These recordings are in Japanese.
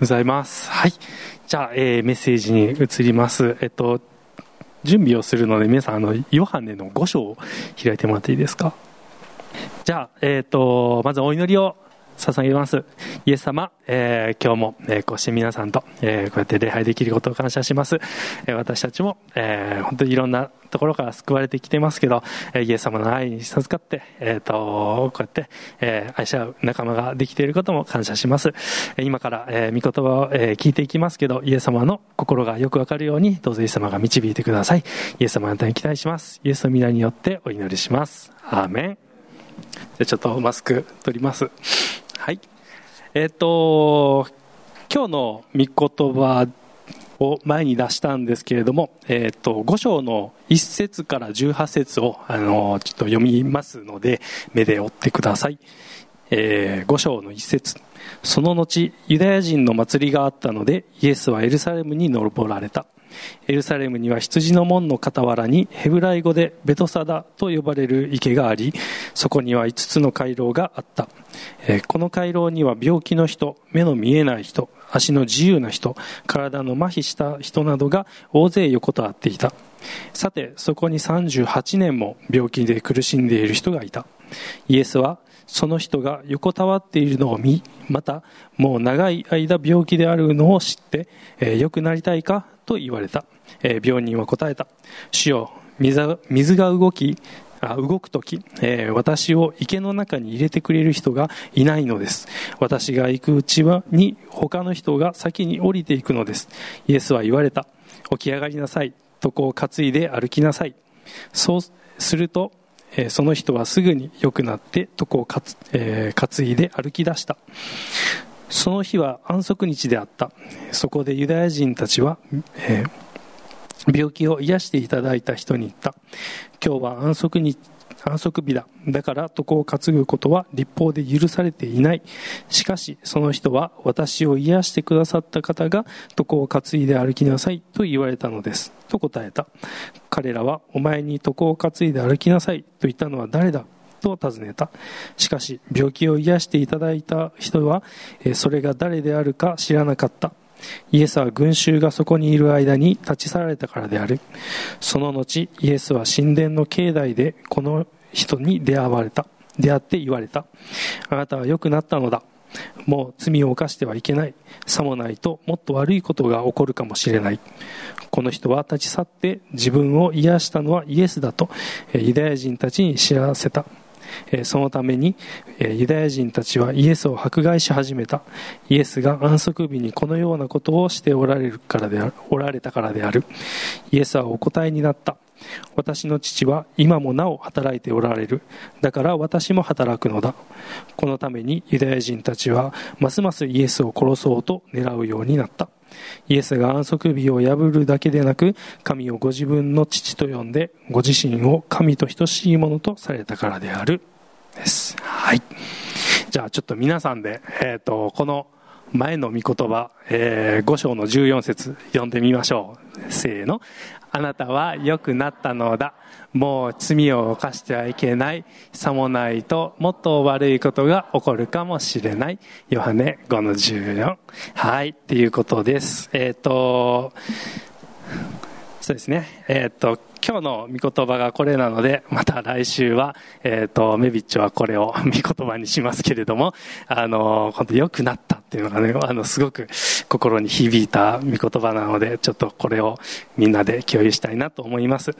ございます。はい。じゃあ、えーメッセージに移ります。えっと、準備をするので、皆さん、あの、ヨハネの5章を開いてもらっていいですか？じゃあ、えっと、まずお祈りを捧げます。イエス様、えー今日も、えーこうして皆さんと、えーこうやって礼拝できることを感謝します。えー私たちも、えー本当にいろんなところから救われてきてますけど、えーイエス様の愛に授かって、えっ、と、こうやって、えー愛し合う仲間ができていることも感謝します。今から、えー御言葉を、え聞いていきますけど、イエス様の心がよくわかるように、どうぞイエス様が導いてください。イエス様あなたに期待します。イエスの皆によってお祈りします。アーメン。じゃちょっとマスク取ります。えっ、と、今日の御言葉を前に出したんですけれども、えっ、と、5章の1節から18節を、あの、ちょっと読みますので、目で追ってください。え5章の1節その後、ユダヤ人の祭りがあったので、イエスはエルサレムに登られた。エルサレムには羊の門の傍らにヘブライ語でベトサダと呼ばれる池がありそこには5つの回廊があった、この回廊には病気の人目の見えない人足の自由な人体の麻痺した人などが大勢横たわっていた。さてそこに38年も病気で苦しんでいる人がいた。イエスはその人が横たわっているのを見またもう長い間病気であるのを知って、えー良くなりたいかと言われた、えー病人は答えた。主よ水が水が動きあ動く時、えー私を池の中に入れてくれる人がいないのです。私が行くうちはに他の人が先に降りていくのです。イエスは言われた。起き上がりなさい。床を担いで歩きなさい。そうするとえその人はすぐに良くなって床をかつ、えー担いで歩き出した。その日は安息日であった。そこでユダヤ人たちは、えー病気を癒していただいた人に言った。今日は安息日安息日だ。だから床を担ぐことは立法で許されていない。しかしその人は私を癒してくださった方が床を担いで歩きなさいと言われたのです。と答えた。彼らはお前に床を担いで歩きなさいと言ったのは誰だ？と尋ねた。しかし病気を癒していただいた人はそれが誰であるか知らなかった。イエスは群衆がそこにいる間に立ち去られたからである。その後イエスは神殿の境内でこの人に出会われた。出会って言われた。あなたは良くなったのだ。もう罪を犯してはいけない。さもないともっと悪いことが起こるかもしれない。この人は立ち去って自分を癒したのはイエスだとユダヤ人たちに知らせた。そのためにユダヤ人たちはイエスを迫害し始めた。イエスが安息日にこのようなことをしておられるからであおられたからである。イエスはお答えになった。私の父は今もなお働いておられる。だから私も働くのだ。このためにユダヤ人たちはますますイエスを殺そうと狙うようになった。イエスが安息日を破るだけでなく神をご自分の父と呼んでご自身を神と等しいものとされたからである。です。はい。じゃあちょっと皆さんで、えー、とこの前の御言葉、え5章の14節読んでみましょう。せーの。あなたは良くなったのだ。もう罪を犯してはいけない。さもないともっと悪いことが起こるかもしれない。ヨハネ5の14はい。っていうことです。えっ、とそうですね。えっ、と、今日の御言葉がこれなので、また来週は、えっ、と、メビッチョはこれを御言葉にしますけれども、あの、本当良くなったっていうのがね、あの、すごく心に響いた御言葉なので、ちょっとこれをみんなで共有したいなと思います。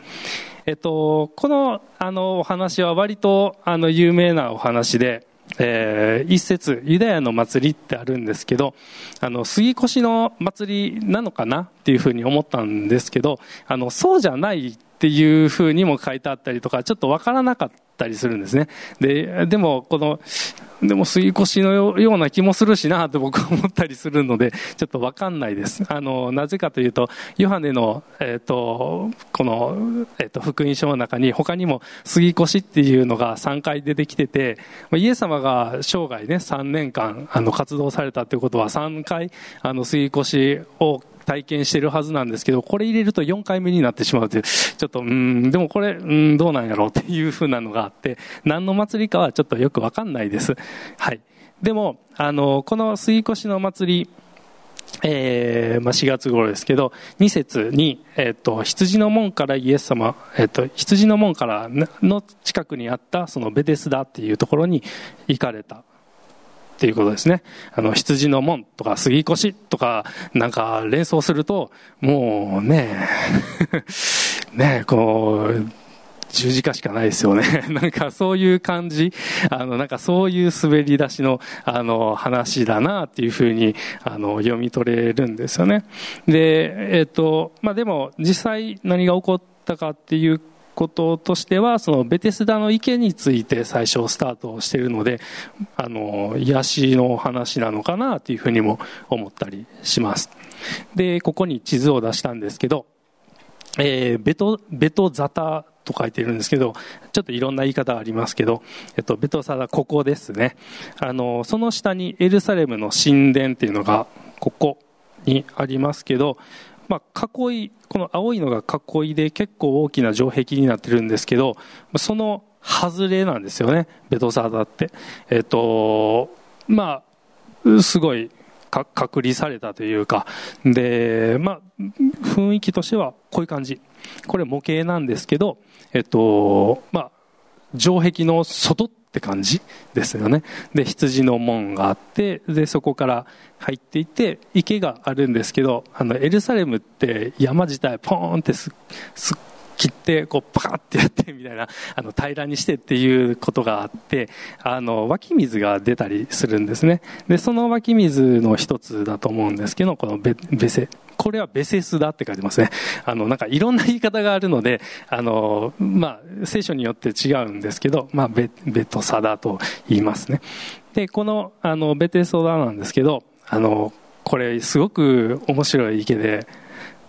えっ、と、この、あの、お話は割と、あの、有名なお話で、えー一節ユダヤの祭りってあるんですけどあの杉越の祭りなのかなっていうふうに思ったんですけどあのそうじゃないっていうふうにも書いてあったりとかちょっとわからなかったたりするんですね。ででもこのでも杉越しのような気もするしなって僕は思ったりするのでちょっとわかんないです。あのなぜかというとヨハネの、えっとこの、えっと福音書の中に他にも杉越っていうのが3回出てきててイエス様が生涯ね3年間あの活動されたということは3回あの杉越を体験してるはずなんですけど、これ入れると4回目になってしまうという、ちょっと、うん、でもこれ、うん、どうなんやろうっていうふうなのがあって、何の祭りかはちょっとよくわかんないです。はい。でも、あの、この杉越の祭りえーまあ、4月頃ですけど2節に、えーと、羊の門からイエス様、えーと、羊の門からの近くにあったそのベテスダっていうところに行かれたっていうことですね。あの、羊の門とか杉越とかなんか連想すると、もうね、ね、こう、十字架しかないですよね。なんかそういう感じ、あの、なんかそういう滑り出しの、あの、話だなっていうふうに、あの、読み取れるんですよね。で、えっ、と、まあ、でも実際何が起こったかっていうこととしては、そのベテスダの池について最初スタートしているので、あの、癒しの話なのかなというふうにも思ったりします。で、ここに地図を出したんですけど、えー、ベト、ベトザタと書いてるんですけど、ちょっといろんな言い方ありますけど、えっと、ベトサダ、ここですね。あの、その下にエルサレムの神殿っていうのが、ここにありますけど、まあ、囲い、この青いのが囲いで結構大きな城壁になってるんですけど、その外れなんですよね、ベトサダって。えっと、まあ、すごい隔離されたというか、で、まあ、雰囲気としてはこういう感じ。これ模型なんですけど、えっと、まあ、城壁の外って感じですよね。で、羊の門があって、で、そこから入っていって、池があるんですけど、あの、エルサレムって山自体ポーンってす、すっ切って、こう、パカってやってみたいな、あの、平らにしてっていうことがあって、あの、湧き水が出たりするんですね。で、その湧き水の一つだと思うんですけど、このベ、ベセ、これはベセスだって書いてますね。あの、なんかいろんな言い方があるので、あの、まあ、聖書によって違うんですけど、まあ、ベ、ベトサだと言いますね。で、この、あの、ベテソダなんですけど、あの、これすごく面白い池で、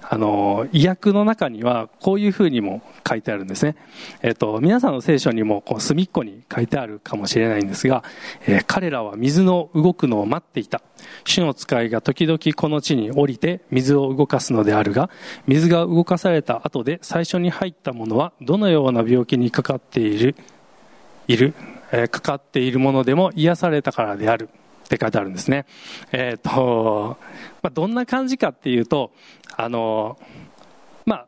あの、意訳の中にはこういうふうにも書いてあるんですね。えっと、皆さんの聖書にもこう隅っこに書いてあるかもしれないんですが、えー、彼らは水の動くのを待っていた。主の使いが時々この地に降りて水を動かすのであるが、水が動かされた後で最初に入ったものはどのような病気にかかっている、いる、えー、かかっているものでも癒されたからである。って書いてあるんですね。えっ、ー、と、まあ、どんな感じかっていうと、あの、まあ、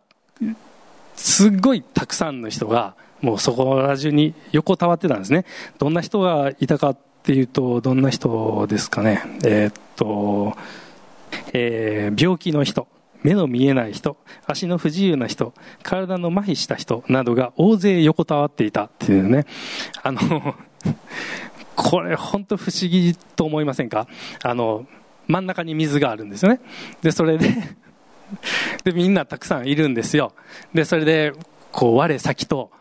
すっごいたくさんの人が、もうそこら中に横たわってたんですね。どんな人がいたかっていうと、どんな人ですかね。えっ、と、えー、病気の人、目の見えない人、足の不自由な人、体の麻痺した人などが大勢横たわっていたっていうね。あの、これ本当不思議と思いませんか？あの、真ん中に水があるんですよね。で、それで で、みんなたくさんいるんですよ。で、それで、こう、我先と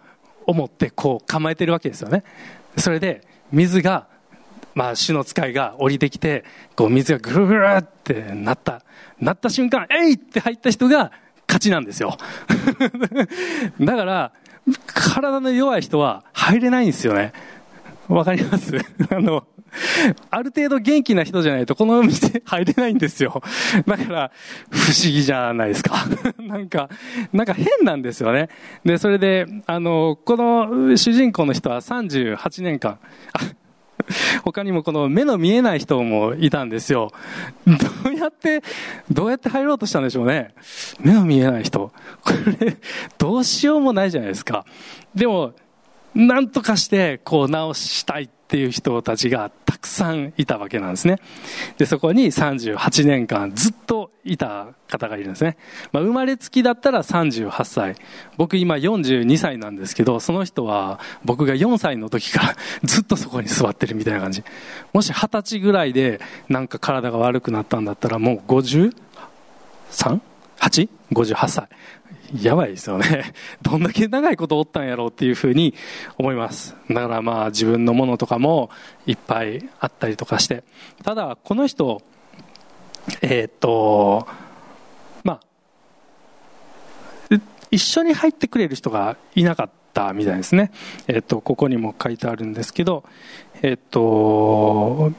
思ってこう構えてるわけですよね。それで、水が、まあ、主の使いが降りてきて、こう、水がぐるぐるってなった。なった瞬間、えいって入った人が勝ちなんですよ。だから、体の弱い人は入れないんですよね。わかります？あの、ある程度元気な人じゃないとこのお店入れないんですよ。だから、不思議じゃないですか。なんか、なんか変なんですよね。で、それで、あの、この主人公の人は38年間、他にもこの目の見えない人もいたんですよ。どうやって、どうやって入ろうとしたんでしょうね。目の見えない人。これ、どうしようもないじゃないですか。でも、なんとかしてこう直したいっていう人たちがたくさんいたわけなんですね。で、そこに38年間ずっといた方がいるんですね。まあ、生まれつきだったら38歳。僕今42歳なんですけど、その人は僕が4歳の時からずっとそこに座ってるみたいな感じ。もし20歳ぐらいでなんか体が悪くなったんだったらもう 53?8?58 歳。やばいですよね。どんだけ長いことおったんやろうっていうふうに思います。だからまあ自分のものとかもいっぱいあったりとかして。ただ、この人、えー、っと、まあ、一緒に入ってくれる人がいなかったみたいですね。えー、っと、ここにも書いてあるんですけど、えー、っと、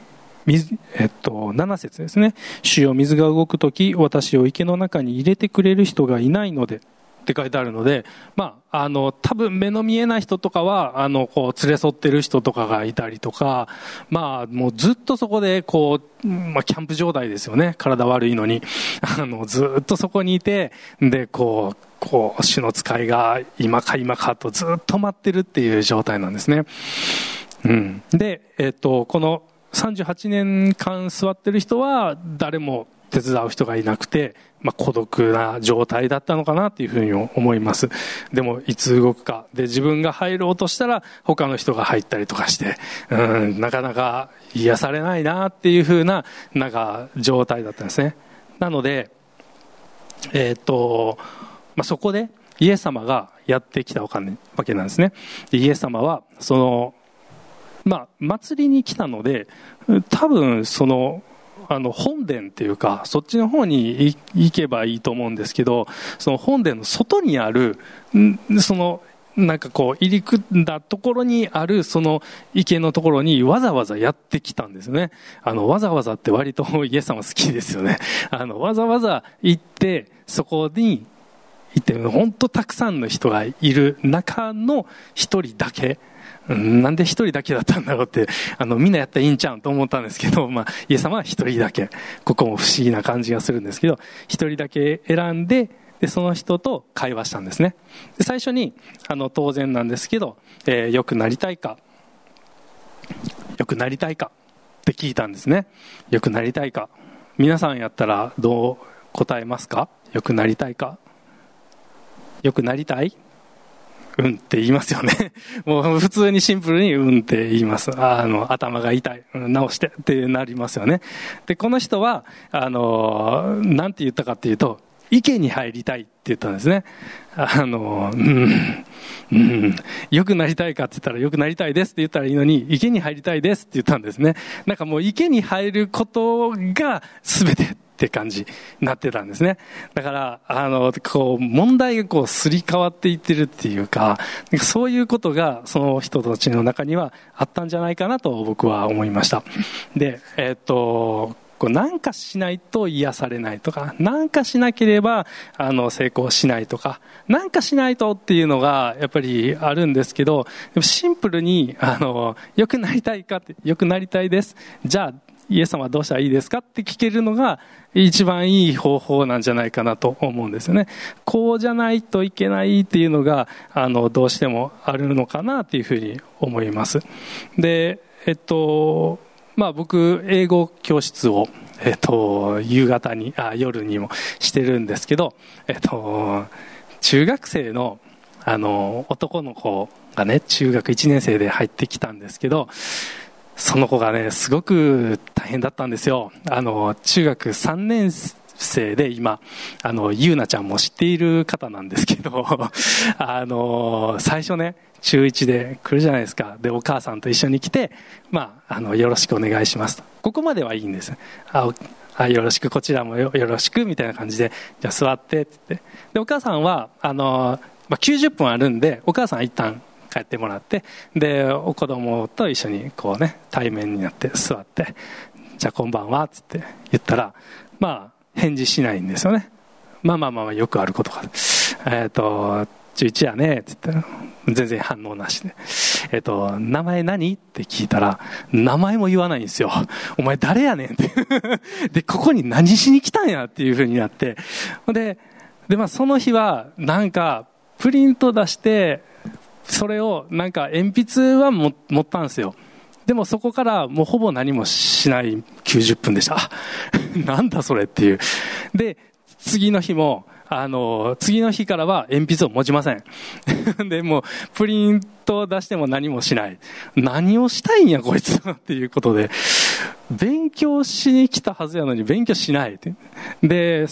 えっと、7節ですね。主よ水が動くとき、私を池の中に入れてくれる人がいないので、って書いてあるので、まあ、あの、多分目の見えない人とかは、あの、こう、連れ添ってる人とかがいたりとか、まあ、もうずっとそこで、こう、まあ、キャンプ状態ですよね。体悪いのに。あの、ずっとそこにいて、で、こう、こう、主の使いが今か今かとずっと待ってるっていう状態なんですね。うん。で、えっ、と、この38年間座ってる人は誰も手伝う人がいなくて、まあ、孤独な状態だったのかなっていうふうに思います。でも、いつ動くか。で、自分が入ろうとしたら、他の人が入ったりとかして、うん、なかなか癒されないなっていうふうな、なんか、状態だったんですね。なので、えっ、と、まあ、そこで、イエス様がやってきたわけなんですね。イエス様は、その、まあ、祭りに来たので、多分、その、あの本殿っていうかそっちの方に行けばいいと思うんですけどその本殿の外にあるそのなんかこう入り組んだところにあるその池のところにわざわざやってきたんですね。あのわざわざって割とイエス様好きですよね。あのわざわざ行ってそこに行って本当たくさんの人がいる中の一人だけなんで一人だけだったんだろうって、あの、みんなやったらいいんちゃうんと思ったんですけど、まあ、イエス様は一人だけ。ここも不思議な感じがするんですけど、一人だけ選んで、で、その人と会話したんですね。で最初に、あの、当然なんですけど、えー、良くなりたいか、良くなりたいかって聞いたんですね。良くなりたいか。皆さんやったらどう答えますか？良くなりたいか？良くなりたい？うんって言いますよね。もう普通にシンプルにうんって言います。あの、頭が痛い。直してってなりますよね。で、この人は、あの、なんて言ったかっていうと、池に入りたいって言ったんですね。あの、うん、うん、良くなりたいかって言ったら、良くなりたいですって言ったらいいのに、池に入りたいですって言ったんですね。なんかもう池に入ることが全てって感じになってたんですね。だから、あの、こう、問題がこう、すり替わっていってるっていうか、そういうことが、その人たちの中にはあったんじゃないかなと僕は思いました。で、えー、っと、こうなんかしないと癒されないとか、なんかしなければあの成功しないとか、なんかしないとっていうのがやっぱりあるんですけど、シンプルにあの良くなりたいかって、良くなりたいです。じゃあイエス様はどうしたらいいですか？って聞けるのが一番いい方法なんじゃないかなと思うんですよね。こうじゃないといけないっていうのが、あの、どうしてもあるのかなっていうふうに思います。で、えっと、まあ僕、英語教室を、えっと、夕方に、あ、夜にもしてるんですけど、えっと、中学生の、あの、男の子がね、中学1年生で入ってきたんですけど、その子がね、すごく大変だったんですよ。あの、中学3年生で今、あの、ゆうなちゃんも知っている方なんですけど、あの、最初ね、中1で来るじゃないですか。で、お母さんと一緒に来て、まあ、あの、よろしくお願いしますと。ここまではいいんです。あ、あよろしく、こちらもよろしく、みたいな感じで、じゃあ座って、って。で、お母さんは、あの、まあ、90分あるんで、お母さん一旦帰ってもらってでお子供と一緒にこうね対面になって座って「じゃあこんばんは」っつって言ったらまあ返事しないんですよね。まあまあまあよくあることか。えっ、ー、と11やねって言ったら全然反応なしで。えっ、ー、と名前何？って聞いたら名前も言わないんですよお前誰やねん？って。でここに何しに来たんや？っていうふうになって。ででまあその日はなんかプリント出してそれをなんか鉛筆は持ったんですよ。でもそこからもうほぼ何もしない90分でした。なんだそれっていう。で、次の日も、あの、次の日からは鉛筆を持ちません。で、もう、プリントを出しても何もしない。何をしたいんや、こいつっていうことで、勉強しに来たはずやのに勉強しない。で、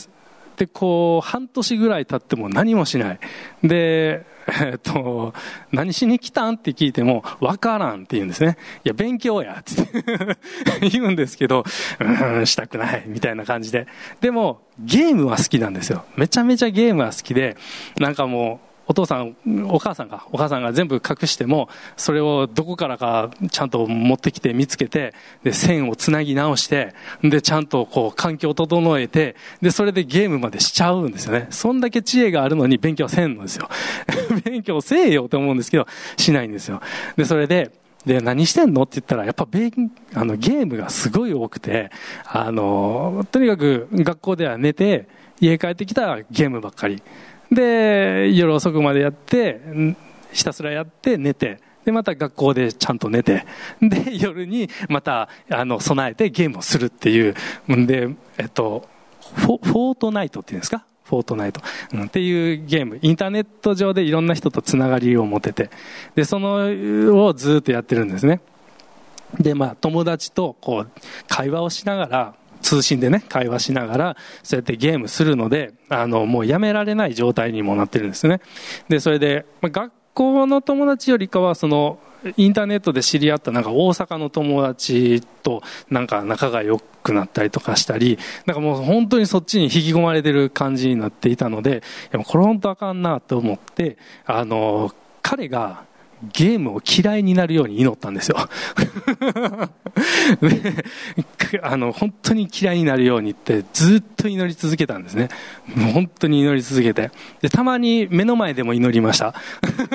で、こう、半年ぐらい経っても何もしない。で、えっと、何しに来たんって聞いても、わからんって言うんですね。いや、勉強やって 言うんですけど、うん、したくない、みたいな感じで。でも、ゲームは好きなんですよ。めちゃめちゃゲームは好きで、なんかもう、お父さん、お母さんが、お母さんが全部隠しても、それをどこからかちゃんと持ってきて見つけて、で、線をつなぎ直して、で、ちゃんとこう、環境を整えて、で、それでゲームまでしちゃうんですよね。そんだけ知恵があるのに勉強せんのですよ。勉強せえよって思うんですけど、しないんですよ。で、それで、で、何してんの？って言ったら、やっぱベあのゲームがすごい多くて、あの、とにかく学校では寝て、家帰ってきたらゲームばっかり。で、夜遅くまでやって、ひたすらやって寝て、で、また学校でちゃんと寝て、で、夜にまた、あの、備えてゲームをするっていう、んで、えっと、フォフォートナイトっていうんですか？フォートナイト、うん、っていうゲーム、インターネット上でいろんな人とつながりを持てて、で、その、をずっとやってるんですね。で、まあ、友達とこう、会話をしながら、通信でね、会話しながら、そうやってゲームするので、あの、もうやめられない状態にもなってるんですね。で、それで、ま、学校の友達よりかは、その、インターネットで知り合ったなんか大阪の友達となんか仲が良くなったりとかしたり、なんかもう本当にそっちに引き込まれてる感じになっていたので、いやこれ本当あかんなと思って、あの、彼がゲームを嫌いになるように祈ったんですよ あの、本当に嫌いになるようにってずっと祈り続けたんですね。本当に祈り続けて。で、たまに目の前でも祈りました。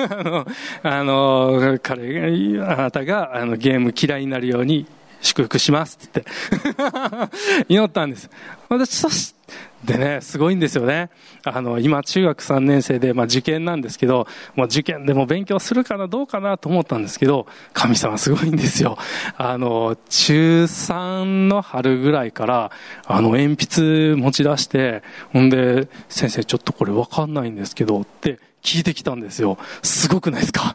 あの、あの彼、あなたがあのゲーム嫌いになるように祝福しますって言って 祈ったんです。私、そしでね、すごいんですよね。あの、今中学3年生で、まあ受験なんですけど、まあ受験でも勉強するかな、どうかなと思ったんですけど、神様すごいんですよ。あの、中3の春ぐらいから、あの、鉛筆持ち出して、ほんで、先生ちょっとこれわかんないんですけど、って聞いてきたんですよ。すごくないですか？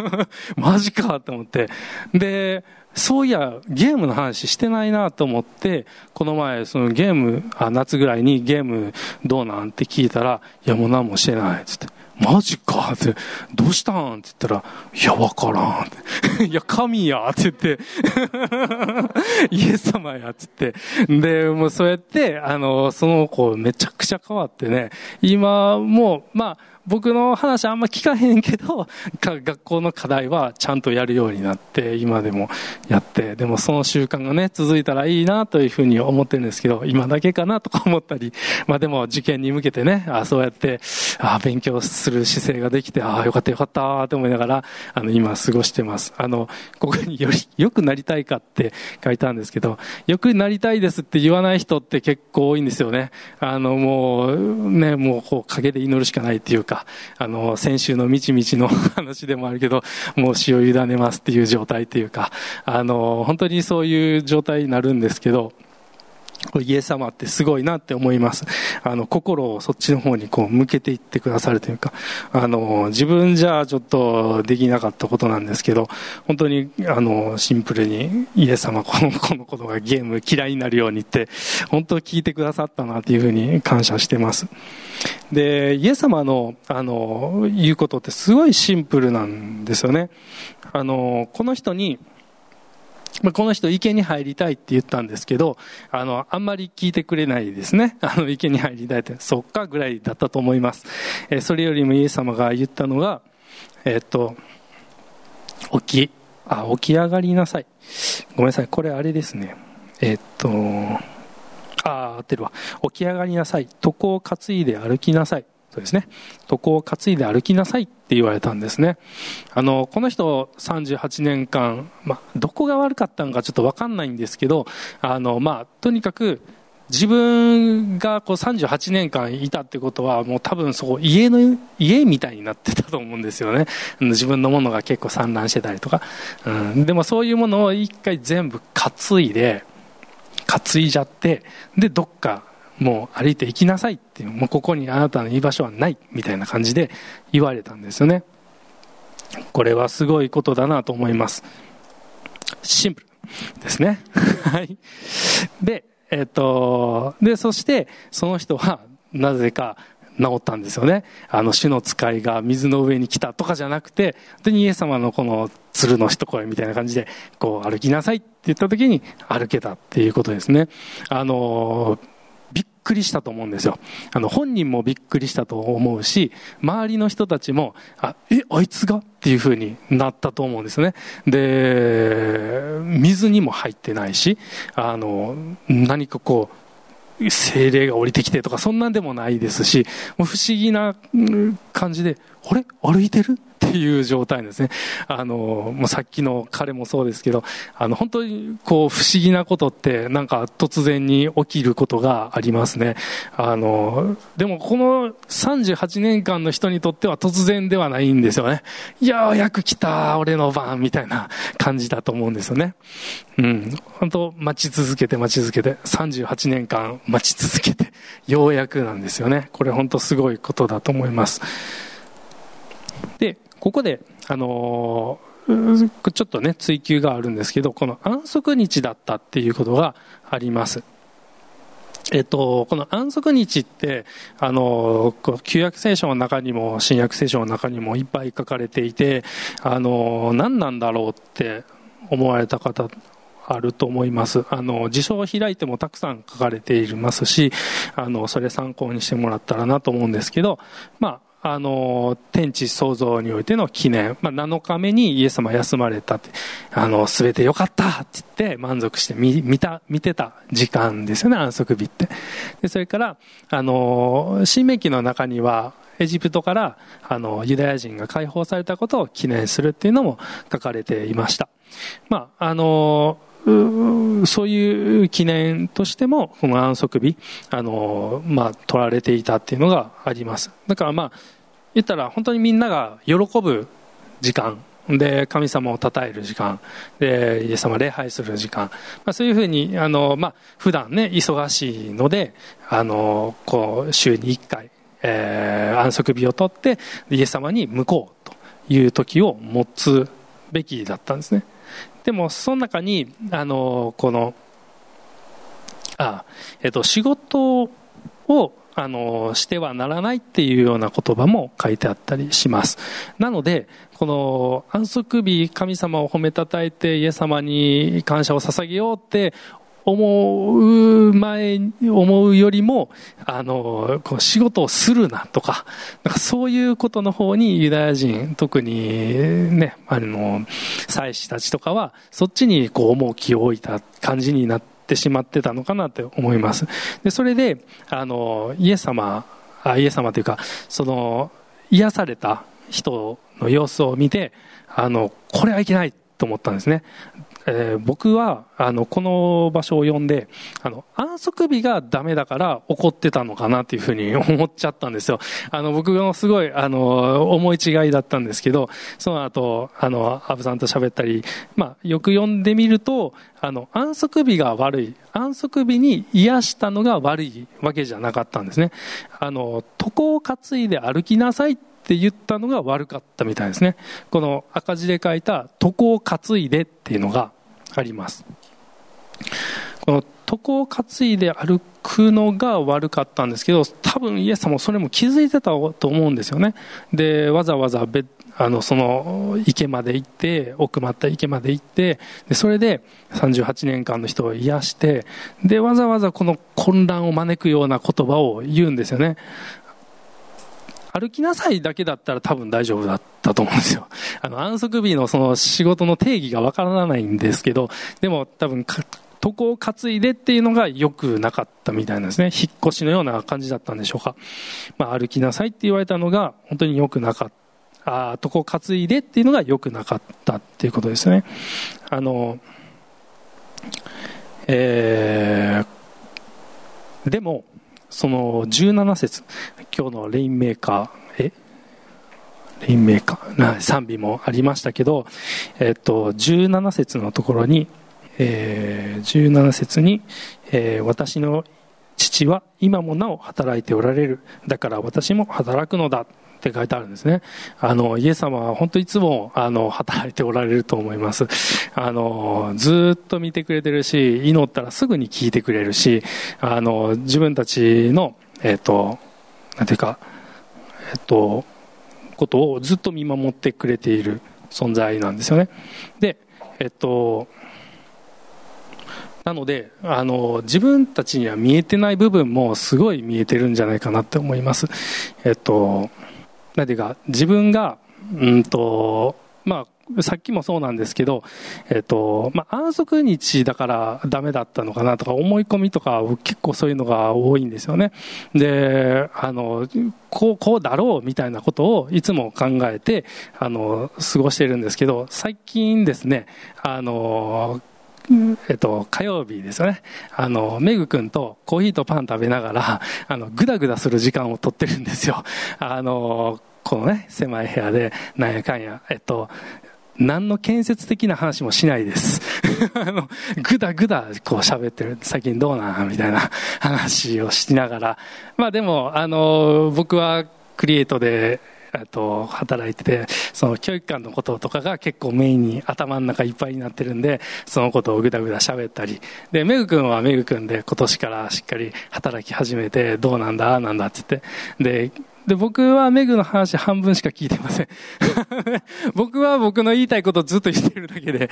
マジかと思って。で、そういや、ゲームの話してないなと思って、この前、そのゲーム、あ、夏ぐらいにゲームどうなんって聞いたら、いやもう何もしてない、つって。マジかって、どうしたんって言ったら、いや、わからん。いや、神やって言って、イエス様やって言って。で、もうそうやって、あの、その子めちゃくちゃ変わってね、今も、まあ、僕の話あんま聞かへんけど、学校の課題はちゃんとやるようになって、今でもやって、でもその習慣がね、続いたらいいなというふうに思ってるんですけど、今だけかなとか思ったり、まあでも受験に向けてね、あそうやって、あ勉強する姿勢ができて、ああ、よかったよかったと思いながら、あの、今過ごしてます。あの、ここにより、良くなりたいかって書いたんですけど、良くなりたいですって言わない人って結構多いんですよね。あの、もう、ね、もうこう、陰で祈るしかないっていうか、か、あの、先週のみちみちの話でもあるけど、もう死を委ねますっていう状態っていうか、あの、本当にそういう状態になるんですけど、イエス様ってすごいなって思います。あの、心をそっちの方にこう向けていってくださるというか、あの、自分じゃちょっとできなかったことなんですけど、本当に、あの、シンプルにイエス様このこのことがゲーム嫌いになるようにって、本当聞いてくださったなっていうふうに感謝してます。で、イエス様の、あの、言うことってすごいシンプルなんですよね。あの、この人に、まあ、この人池に入りたいって言ったんですけど、あの、あんまり聞いてくれないですね。あの、池に入りたいって、そっかぐらいだったと思います。え、それよりもイエス様が言ったのが、え、っと、起き、あ、起き上がりなさい。ごめんなさい、これあれですね。え、っと、あ、合ってるわ。起き上がりなさい。床を担いで歩きなさい。ですね。床を担いで歩きなさいって言われたんですね。あの、この人38年間、ま、どこが悪かったのかちょっとわかんないんですけど、あの、ま、とにかく、自分がこう38年間いたってことはもう多分そこ家の家みたいになってたと思うんですよね自分のものが結構散乱してたりとか、うん、でもそういうものを一回全部担いで担いじゃってでどっかもう歩いて行きなさいっていう、もうここにあなたの居場所はないみたいな感じで言われたんですよね。これはすごいことだなと思います。シンプルですね。はい。で、えっと、で、そして、その人は、なぜか、治ったんですよね。あの、主の使いが水の上に来たとかじゃなくて、本当にイエス様のこの鶴の一声みたいな感じで、こう歩きなさいって言った時に歩けたっていうことですね。あの、くりしたと思うんですよ。あの、本人もびっくりしたと思うし、周りの人たちも、あ、え、あいつがっていう風になったと思うんですね。で、水にも入ってないし、あの、何かこう、精霊が降りてきてとかそんなんでもないですし、もう不思議な感じで、あれ？歩いてる？っていう状態ですね。あの、もうさっきの彼もそうですけど、あの、本当にこう不思議なことってなんか突然に起きることがありますね。あの、でもこの38年間の人にとっては突然ではないんですよね。ようやく来た、俺の番、みたいな感じだと思うんですよね。うん。本当待ち続けて待ち続けて、38年間待ち続けて、ようやくなんですよね。これ本当すごいことだと思います。で、ここで、あのー、ちょっとね、追求があるんですけど、この安息日だったっていうことがあります。えっと、この安息日って、あの、旧約聖書の中にも、新約聖書の中にもいっぱい書かれていて、あの、何なんだろうって思われた方、あると思います。あの、辞書を開いてもたくさん書かれていますし、あの、それ参考にしてもらったらなと思うんですけど、まあ、あの、天地創造においての記念、まあ、7日目にイエス様休まれたって、あの、すべてよかったって言って満足して見、見た、見てた時間ですよね、安息日って。で、それから、あの、新明記の中には、エジプトから、あの、ユダヤ人が解放されたことを記念するっていうのも書かれていました。まあ、あの、そういう記念としても、この安息日、あの、まあ、取られていたっていうのがあります。だからまあ、言ったら本当にみんなが喜ぶ時間で神様を称える時間でイエス様礼拝する時間、まあ、そういうふうにあの、まあ普段ね忙しいのであのこう週に1回、えー、安息日を取ってイエス様に向こうという時を持つべきだったんですねでもその中にあのこのあ、えっと、仕事をあの、してはならないっていうような言葉も書いてあったりします。なので、この安息日、神様を褒めたたえて、イエス様に感謝を捧げようって思う前、思うよりも、あの、こう仕事をするなとか、なんかそういうことの方にユダヤ人、特にね、あの、祭司たちとかは、そっちにこう重きを置いた感じになって、ってしまってたのかなって思います。で、それで、あの、イエス様、あイエス様というか、その、癒された人の様子を見て、あの、これはいけないと思ったんですね。えー、僕はあのこの場所を呼んであの安息日がダメだから怒ってたのかなっていうふうに思っちゃったんですよ。あの僕のすごいあの思い違いだったんですけどその後あのアブさんと喋ったり、まあ、よく読んでみるとあの安息日が悪い。安息日に癒したのが悪いわけじゃなかったんですね。あの床を担いで歩きなさいって言ったのが悪かったみたいですね。この赤字で書いた床を担いでっていうのがあります。この床を担いで歩くのが悪かったんですけど多分イエス様もそれも気づいてたと思うんですよね。でわざわざあのその池まで行って奥まった池まで行ってでそれで38年間の人を癒してでわざわざこの混乱を招くような言葉を言うんですよね。歩きなさいだけだったら多分大丈夫だったと思うんですよ。あの、安息日のその仕事の定義がわからないんですけど、でも多分、床を担いでっていうのが良くなかったみたいなんですね。引っ越しのような感じだったんでしょうか。まあ、歩きなさいって言われたのが本当に良くなかった。ああ床を担いでっていうのが良くなかったっていうことですね。あの、えー、でも、その17節今日のレインメーカーえ？レインメーカー？賛美もありましたけど、えっと、17節のところに、えー、17節に、えー、私の父は今もなお働いておられる。だから私も働くのだ。って書いてあるんですね。あの、イエス様は本当いつも、あの、働いておられると思います。あの、ずっと見てくれてるし、祈ったらすぐに聞いてくれるし、あの、自分たちの、えっ、と、なんていうか、えっ、と、ことをずっと見守ってくれている存在なんですよね。で、えっと、なのであの自分たちには見えてない部分もすごい見えてるんじゃないかなって思いますえっとなんていうか自分がうんとまあさっきもそうなんですけど、えっと、まあ、安息日だからダメだったのかなとか、思い込みとか、結構そういうのが多いんですよね。で、あの、こう、こうだろうみたいなことをいつも考えて、あの、過ごしてるんですけど、最近ですね、あの、えっと、火曜日ですよね。あの、メグ君とコーヒーとパン食べながら、あの、ぐだぐだする時間を取ってるんですよ。あの、このね、狭い部屋で、なんやかんや、えっと、何の建設的な話もしないです。あの、ぐだぐだこう喋ってる。最近どうなん？みたいな話をしながら。まあでも、あの、僕はクリエイトで、と働いててその教育官のこととかが結構メインに頭の中いっぱいになってるんでそのことをぐだぐだ喋ったりでメグ君はメグ君で今年からしっかり働き始めてどうなんだなんだって言ってでで、僕はメグの話半分しか聞いてません。僕は僕の言いたいことをずっと言ってるだけで、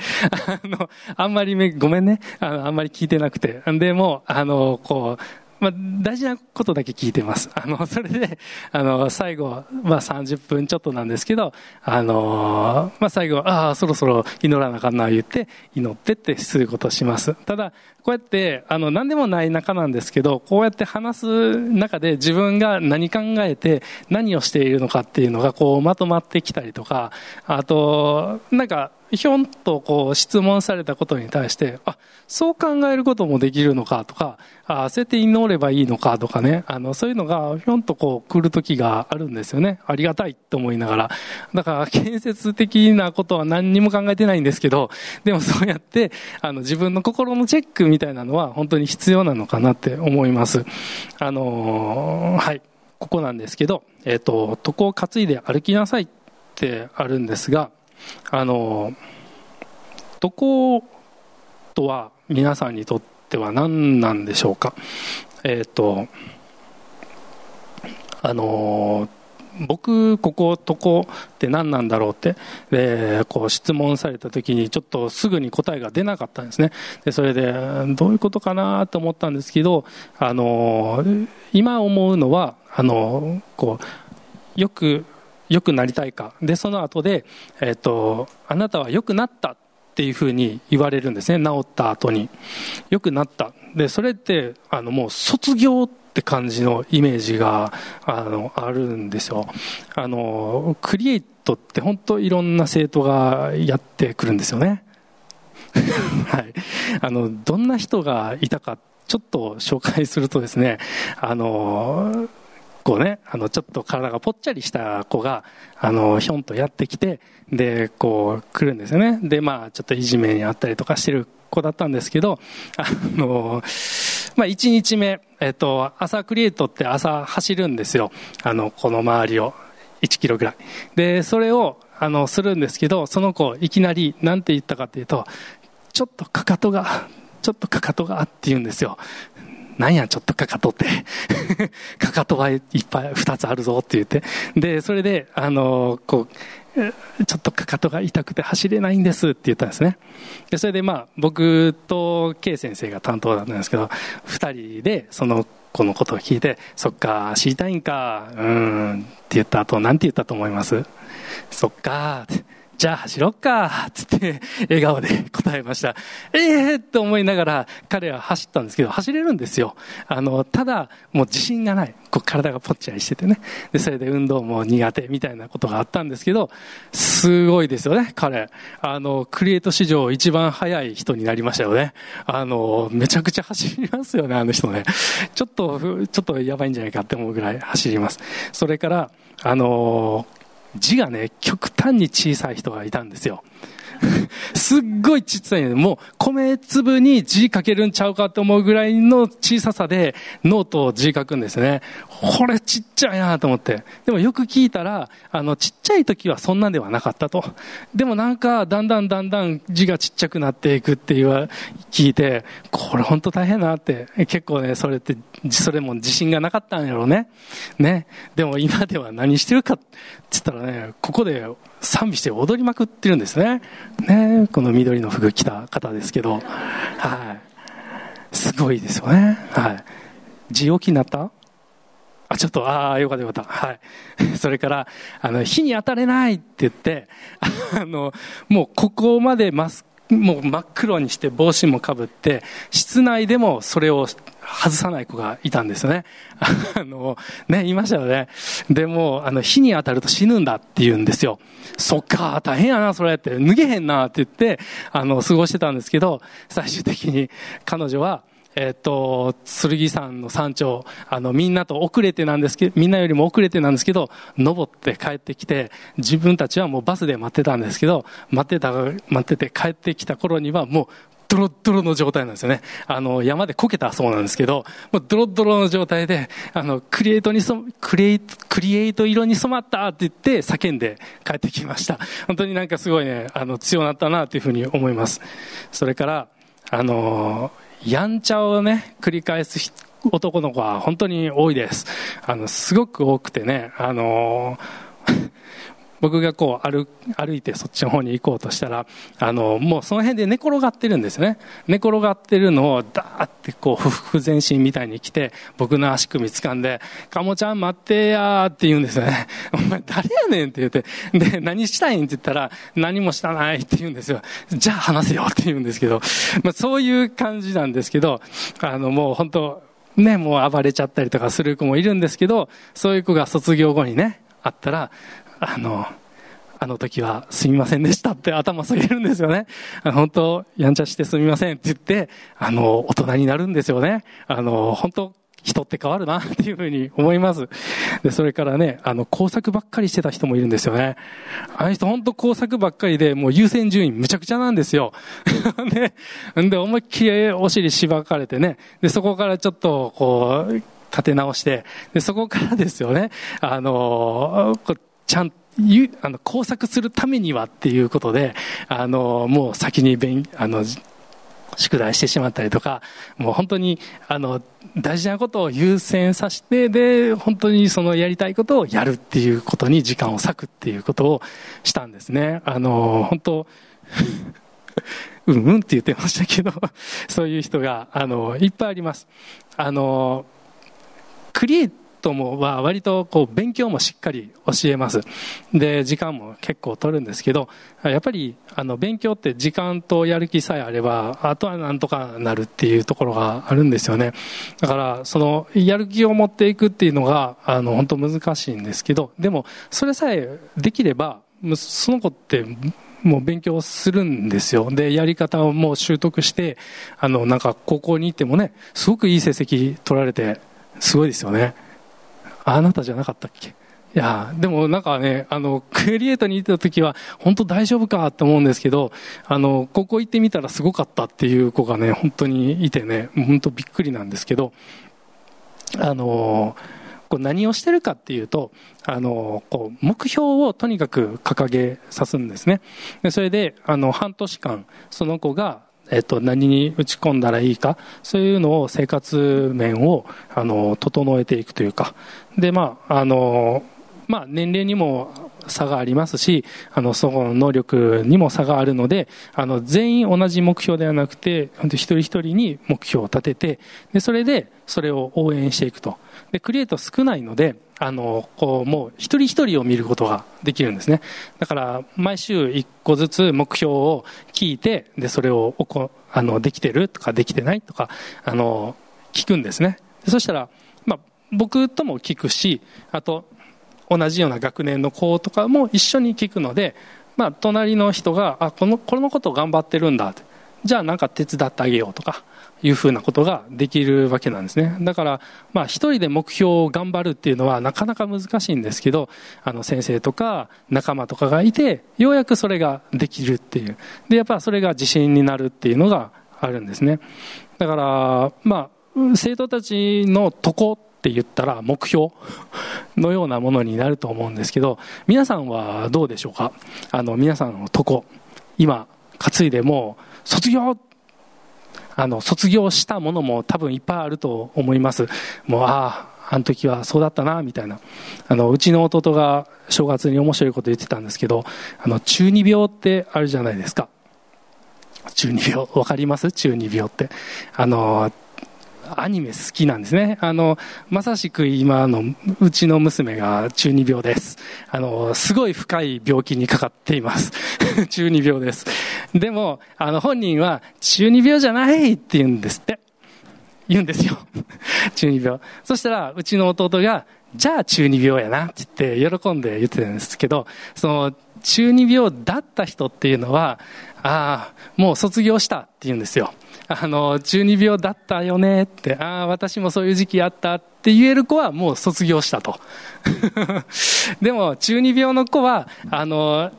あの、あんまりメグ、ごめんね。あの、あんまり聞いてなくて。でも、あの、こう、まあ、大事なことだけ聞いてます。あの、それで、あの、最後、まあ、30分ちょっとなんですけど、あの、まあ、最後、ああ、そろそろ祈らなあかんな、言って、祈ってってすることします。ただ、こうやって、あの、何でもない中なんですけど、こうやって話す中で自分が何考えて、何をしているのかっていうのが、こう、まとまってきたりとか、あと、なんか、ひょんとこう質問されたことに対して、あ、そう考えることもできるのかとか、あ、そうやって祈ればいいのかとかね、あの、そういうのがひょんとこう来る時があるんですよね。ありがたいと思いながら。だから建設的なことは何にも考えてないんですけど、でもそうやって、あの、自分の心のチェックみたいなのは本当に必要なのかなって思います。あのー、はい。ここなんですけど、えっ、ー、と、床を担いで歩きなさいってあるんですが、あのどことは皆さんにとっては何なんでしょうか？えっ、ー、とあの僕こことこって何なんだろうってでこう質問された時にちょっとすぐに答えが出なかったんですね。でそれでどういうことかなと思ったんですけどあの今思うのはあのこうよく良くなりたいか。でその後で、えーと、あなたは良くなったっていうふうに言われるんですね。治った後に。良くなった。でそれってあのもう卒業って感じのイメージがあのあるんですよ。あのクリエイトって本当いろんな生徒がやってくるんですよね。はい。あのどんな人がいたかちょっと紹介するとですねあのこうね、あの、ちょっと体がぽっちゃりした子が、あの、ひょんとやってきて、で、こう、来るんですよね。で、まあ、ちょっといじめにあったりとかしてる子だったんですけど、あの、まあ、1日目、えっと、朝クリエイトって朝走るんですよ。あの、この周りを。1キロぐらい。で、それを、あの、するんですけど、その子、いきなり、なんて言ったかっていうと、ちょっとかかとが、ちょっとかかとがって言うんですよ。なんやちょっとかかとって。かかとはいっぱい2つあるぞって言って。でそれであのこうちょっとかかとが痛くて走れないんですって言ったんですね。でそれでまあ僕と K 先生が担当だったんですけど2人でその子のことを聞いてそっか知りたいんかうんって言った後なんて言ったと思います？そっかって。じゃあ走ろっか、つって笑顔で答えました。ええー、と思いながら彼は走ったんですけど、走れるんですよ。あの、ただ、もう自信がない。こう体がぽっちゃりしててね。で、それで運動も苦手みたいなことがあったんですけど、すごいですよね、彼。あの、クリエイト史上一番速い人になりましたよね。あの、めちゃくちゃ走りますよね、あの人ね。ちょっと、ちょっとやばいんじゃないかって思うぐらい走ります。それから、あの、字がね、極端に小さい人がいたんですよ。すっごいちっちゃいね。もう米粒に字書けるんちゃうかと思うぐらいの小ささでノートを字書くんですね。これちっちゃいなと思って。でもよく聞いたら、あの、ちっちゃい時はそんなんではなかったと。でもなんか、だんだんだんだん字がちっちゃくなっていくっていう、聞いて、これ本当大変なって。結構ね、それって、それも自信がなかったんやろうね。ね。でも今では何してるかって言ったらね、ここで賛美して踊りまくってるんですね。ね、この緑の服着た方ですけど、はい。すごいですよねはい地置きになった？あ、ちょっと、ああ、よかったよかった。はい。それから、あの、火に当たれないって言って、あの、もうここまでマスもう真っ黒にして帽子もかぶって、室内でもそれを外さない子がいたんですよね。あの、ね、いましたよね。でも、あの、火に当たると死ぬんだって言うんですよ。そっか、大変やな、それって。脱げへんな、って言って、あの、過ごしてたんですけど、最終的に彼女は、えっ、と、剣山の山頂、あの、みんなと遅れてなんですけど、みんなよりも遅れてなんですけど、登って帰ってきて、自分たちはもうバスで待ってたんですけど、待ってた、待ってて帰ってきた頃にはもう、ドロッドロの状態なんですよね。あの、山でこけたそうなんですけど、もうドロッドロの状態で、あの、クリエイトにそ、クリエイト、クリエイト色に染まったって言って叫んで帰ってきました。本当になんかすごいね、あの、強なったなというふうに思います。それから、あのやんちゃをね、繰り返す男の子は本当に多いです。あの、すごく多くてね、あの僕がこう歩歩いてそっちの方に行こうとしたら、あの、もうその辺で寝転がってるんですね。寝転がってるのをダーってこう不服前進みたいに来て、僕の足首掴んで、かもちゃん待ってやって言うんですよね。お前誰やねんって言って、で、何したいん？って言ったら、何もしたないって言うんですよ。じゃあ話せよって言うんですけど、まあそういう感じなんですけど、あのもう本当、ね、もう暴れちゃったりとかする子もいるんですけど、そういう子が卒業後にね、あったら、あの、あの時はすみませんでしたって頭下げるんですよね。本当、やんちゃしてすみませんって言って、あの、大人になるんですよね。あの、本当、人って変わるなっていうふうに思います。で、それからね、あの、工作ばっかりしてた人もいるんですよね。あの人本当工作ばっかりで、もう優先順位むちゃくちゃなんですよ。で、で、思いっきりお尻しばかれてね、で、そこからちょっと、こう、立て直して、で、そこからですよね、あの、ちゃんと、あの工作するためにはっていうことで、あのもう先に勉あの宿題してしまったりとか、もう本当にあの大事なことを優先させて、で、本当にそのやりたいことをやるっていうことに時間を割くっていうことをしたんですね。あの本当うんうんって言ってましたけど、そういう人が、あの、いっぱいあります。あの、クリエイトもは割とこう勉強もしっかり教えます。で、時間も結構取るんですけど、やっぱりあの勉強って時間とやる気さえあれば、あとはなんとかなるっていうところがあるんですよね。だから、そのやる気を持っていくっていうのが、あの本当難しいんですけど、でもそれさえできれば、その子ってもう勉強するんですよ。で、やり方をもう習得して、あの、なんか高校に行ってもね、すごくいい成績取られて、すごいですよね。あなたじゃなかったっけ？いや、でもなんかね、あの、クリエイトに行った時は、本当大丈夫かって思うんですけど、あの、ここ行ってみたらすごかったっていう子がね、本当にいてね、本当びっくりなんですけど、あの、こう何をしてるかっていうと、あの、こう、目標をとにかく掲げさすんですね。それで、あの、半年間、その子がえっと、何に打ち込んだらいいか、そういうのを生活面を、あの、整えていくというか。で、まあ、あの、まあ、年齢にも差がありますし、あの、その能力にも差があるので、あの、全員同じ目標ではなくて、一人一人に目標を立てて、で、それで、それを応援していくと。で、クリエイト少ないので、あの、こう、もう一人一人を見ることができるんですね。だから、毎週一個ずつ目標を聞いて、で、それをおこ、あの、できてるとかできてないとか、あの、聞くんですね。そしたら、まあ、僕とも聞くし、あと、同じような学年の子とかも一緒に聞くので、まあ、隣の人が、あ、この、このこと頑張ってるんだ。じゃあなんか手伝ってあげようとか、いうふうなことができるわけなんですね。だから、まあ一人で目標を頑張るっていうのはなかなか難しいんですけど、あの先生とか仲間とかがいて、ようやくそれができるっていう。で、やっぱそれが自信になるっていうのがあるんですね。だから、まあ、生徒たちのとこって言ったら目標のようなものになると思うんですけど、皆さんはどうでしょうか？あの、皆さんのとこ、今、担いでもう、卒業あの、卒業したものも多分いっぱいあると思います。もう、ああ、あの時はそうだったな、みたいな。あの、うちの弟が正月に面白いこと言ってたんですけど、あの、中二病ってあるじゃないですか。中二病、わかります？中二病って。あの、アニメ好きなんですね。あの、まさしく今のうちの娘が中二病です。あの、すごい深い病気にかかっています。中二病です。でも、あの、本人は中二病じゃないって言うんですって。言うんですよ。中二病。そしたら、うちの弟が、じゃあ中二病やなって言って喜んで言ってたんですけど、その中二病だった人っていうのは、ああ、もう卒業したって言うんですよ。あの、中二病だったよねって、ああ、私もそういう時期あったって言える子はもう卒業したと。でも、中二病の子は、あの、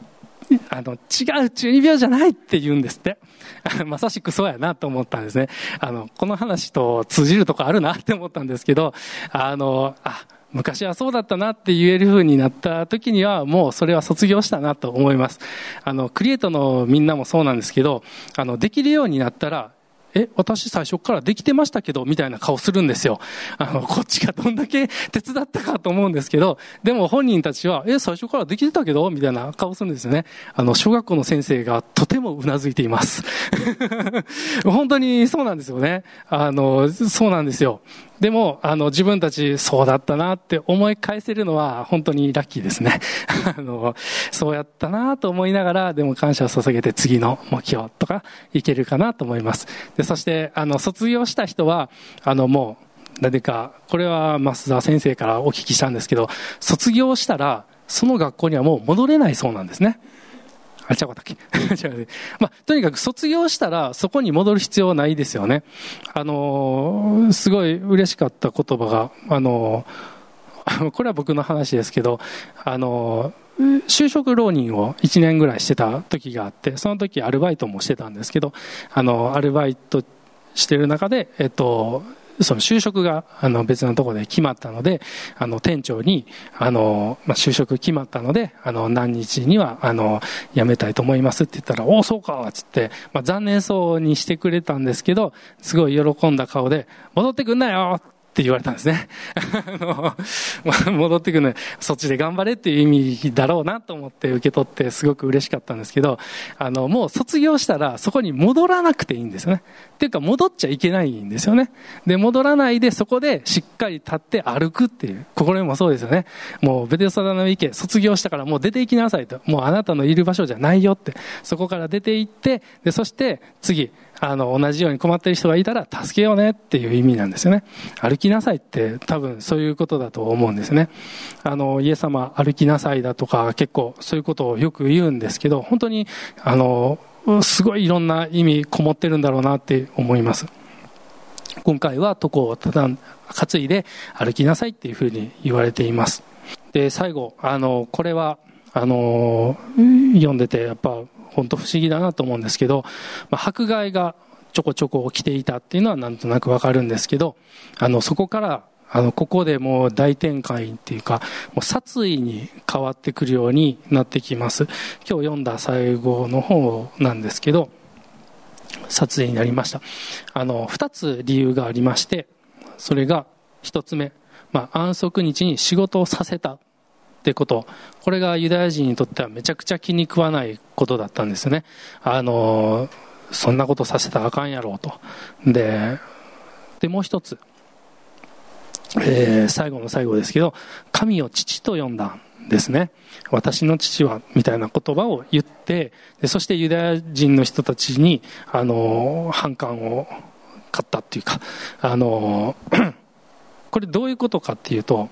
あの、違う、中二病じゃないって言うんですって。まさしくそうやなと思ったんですね。あの、この話と通じるとこあるなって思ったんですけど、あの、あ、昔はそうだったなって言える風になった時にはもうそれは卒業したなと思います。あの、クリエイトのみんなもそうなんですけど、あの、できるようになったらえ、私最初からできてましたけど、みたいな顔するんですよ。あの、こっちがどんだけ手伝ったかと思うんですけど、でも本人たちは、え、最初からできてたけどみたいな顔するんですよね。あの、小学校の先生がとてもうなずいています。本当にそうなんですよね。あの、そうなんですよ。でも、あの、自分たちそうだったなって思い返せるのは本当にラッキーですね。あの、そうやったなと思いながら、でも感謝を捧げて次の目標とかいけるかなと思います。で、そして、あの、卒業した人は、あの、もう、なぜか、これは増田先生からお聞きしたんですけど、卒業したら、その学校にはもう戻れないそうなんですね。あ、ちゃうかったっけ？まあ、とにかく卒業したらそこに戻る必要はないですよね。あのー、すごい嬉しかった言葉が、あのー、これは僕の話ですけど、あのー、就職浪人を1年ぐらいしてた時があって、その時アルバイトもしてたんですけど、あの、アルバイトしてる中で、えっと、その就職があの別のところで決まったので、あの店長に、あの、まあ、就職決まったので、あの何日には、あの、辞めたいと思いますって言ったら、おお、そうかつって、まあ、残念そうにしてくれたんですけど、すごい喜んだ顔で、戻ってくんなよって言われたんですね。あの戻ってくるのそっちで頑張れっていう意味だろうなと思って受け取ってすごく嬉しかったんですけど、あの、もう卒業したらそこに戻らなくていいんですよね。っていうか戻っちゃいけないんですよね。で、戻らないでそこでしっかり立って歩くっていう、心もそうですよね。もうベテサダの池卒業したからもう出て行きなさいと。もうあなたのいる場所じゃないよって。そこから出て行って、で、そして次、あの、同じように困ってる人がいたら助けようねっていう意味なんですよね。歩きなさいって多分そういうことだと思うんですね。あの、イエス様歩きなさいだとか結構そういうことをよく言うんですけど、本当に、あの、すごいいろんな意味こもってるんだろうなって思います。今回は床をただ担いで歩きなさいっていうふうに言われています。で、最後、あの、これは、あの、読んでてやっぱ本当不思議だなと思うんですけど、まあ、迫害がちょこちょこ起きていたっていうのはなんとなくわかるんですけど、あの、そこから、あの、ここでもう大展開っていうか、もう殺意に変わってくるようになってきます。今日読んだ最後の方なんですけど、殺意になりました。あの、二つ理由がありまして、それが一つ目、まあ、安息日に仕事をさせたってこと。これがユダヤ人にとってはめちゃくちゃ気に食わないことだったんですね。あのそんなことさせたらあかんやろうと。ででもう一つ、えー、最後の最後ですけど神を父と呼んだんですね。私の父はみたいな言葉を言ってでそしてユダヤ人の人たちにあの反感を買ったっていうかあの これどういうことかっていうと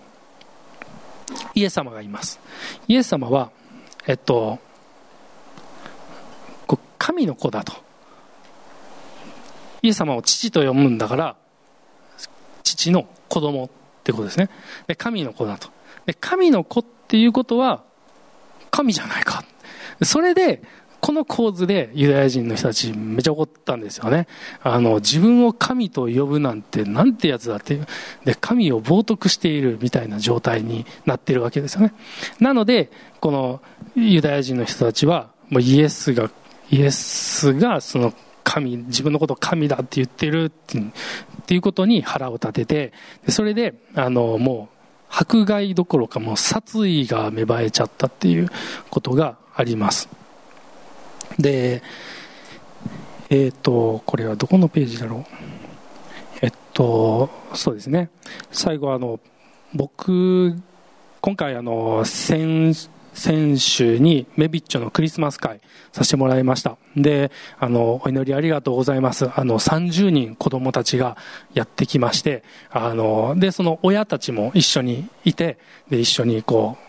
イエス様がいます。イエス様はえっと神の子だと。イエス様を父と呼ぶんだから父の子供ってことですね。で神の子だと。で神の子っていうことは神じゃないか。それでこの構図でユダヤ人の人たちめちゃ怒ったんですよね。あの、自分を神と呼ぶなんてなんてやつだっていう。で、神を冒涜しているみたいな状態になってるわけですよね。なので、このユダヤ人の人たちは、もうイエスが、イエスがその神、自分のことを神だって言ってるっていうことに腹を立てて、それで、あの、もう、迫害どころかもう殺意が芽生えちゃったっていうことがあります。で、えっ、ー、と、これはどこのページだろう？えっとそうですね。最後あの僕今回あの先先週にメビッチョのクリスマス会させてもらいました。であのお祈りありがとうございます。あの30人子供たちがやってきましてあのでその親たちも一緒にいてで一緒にこう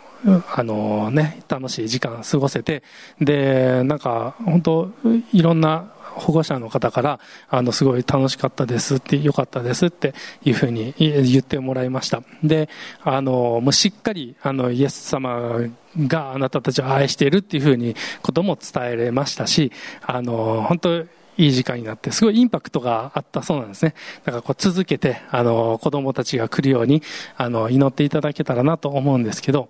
あのね、楽しい時間過ごせて、で、なんか、本当いろんな保護者の方からあのすごい楽しかったですってよかったですっていうふうに言ってもらいました。であのもうしっかりあのイエス様があなたたちを愛しているっていうふうにことも伝えれましたしあの本当いい時間になって、すごいインパクトがあったそうなんですね。だからこう続けて、あの、子供たちが来るように、あの、祈っていただけたらなと思うんですけど、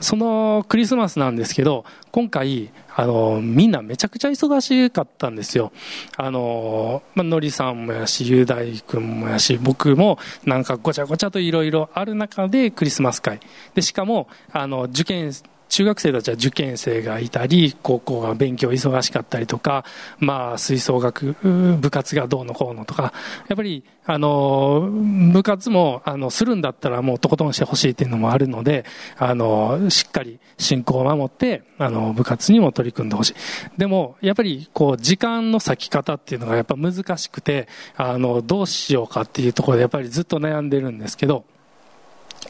そのクリスマスなんですけど、今回、あの、みんなめちゃくちゃ忙しかったんですよ。あの、まあ、のりさんもやし、雄大君もやし、僕もなんかごちゃごちゃといろいろある中でクリスマス会。で、しかも、あの、受験、中学生たちは受験生がいたり、高校が勉強忙しかったりとか、まあ、吹奏楽部活がどうのこうのとか、やっぱり、あの、部活も、あの、するんだったらもうとことんしてほしいっていうのもあるので、あの、しっかり進行を守って、あの、部活にも取り組んでほしい。でも、やっぱり、こう、時間の割き方っていうのがやっぱ難しくて、あの、どうしようかっていうところでやっぱりずっと悩んでるんですけど、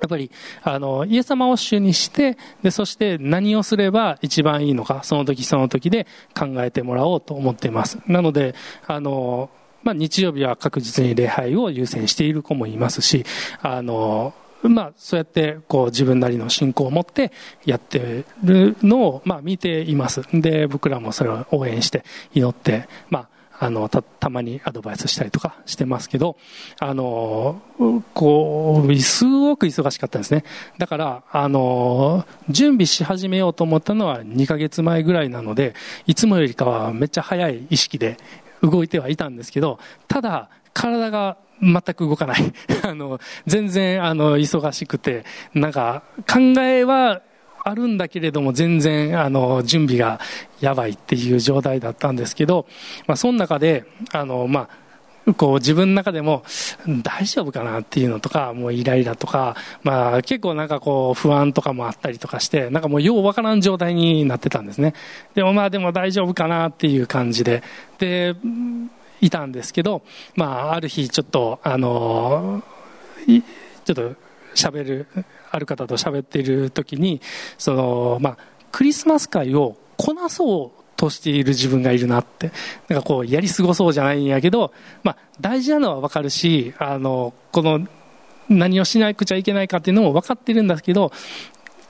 やっぱり、あの、イエス様を主にして、で、そして何をすれば一番いいのか、その時その時で考えてもらおうと思っています。なので、あの、まあ、日曜日は確実に礼拝を優先している子もいますし、あの、まあ、そうやってこう自分なりの信仰を持ってやってるのを、まあ、見ています。で、僕らもそれを応援して祈って、まあ、あの、た、たまにアドバイスしたりとかしてますけど、あの、こう、すごく忙しかったんですね。だから、あの、準備し始めようと思ったのは2ヶ月前ぐらいなので、いつもよりかはめっちゃ早い意識で動いてはいたんですけど、ただ、体が全く動かない。あの、全然、あの、忙しくて、なんか、考えはあるんだけれども全然あの準備がやばいっていう状態だったんですけど、まあ、その中であの、まあ、こう自分の中でも大丈夫かなっていうのとか、もうイライラとか、まあ結構なんかこう不安とかもあったりとかして、なんかもうようわからん状態になってたんですね。でもまあでも大丈夫かなっていう感じで。で、いたんですけど、まあある日ちょっとあの、ちょっと喋る、ある方と喋っている時に、その、まあ、クリスマス会をこなそうとしている自分がいるなって。なんかこう、やり過ごそうじゃないんやけど、まあ、大事なのはわかるし、あの、この、何をしなくちゃいけないかっていうのも分かってるんだけど、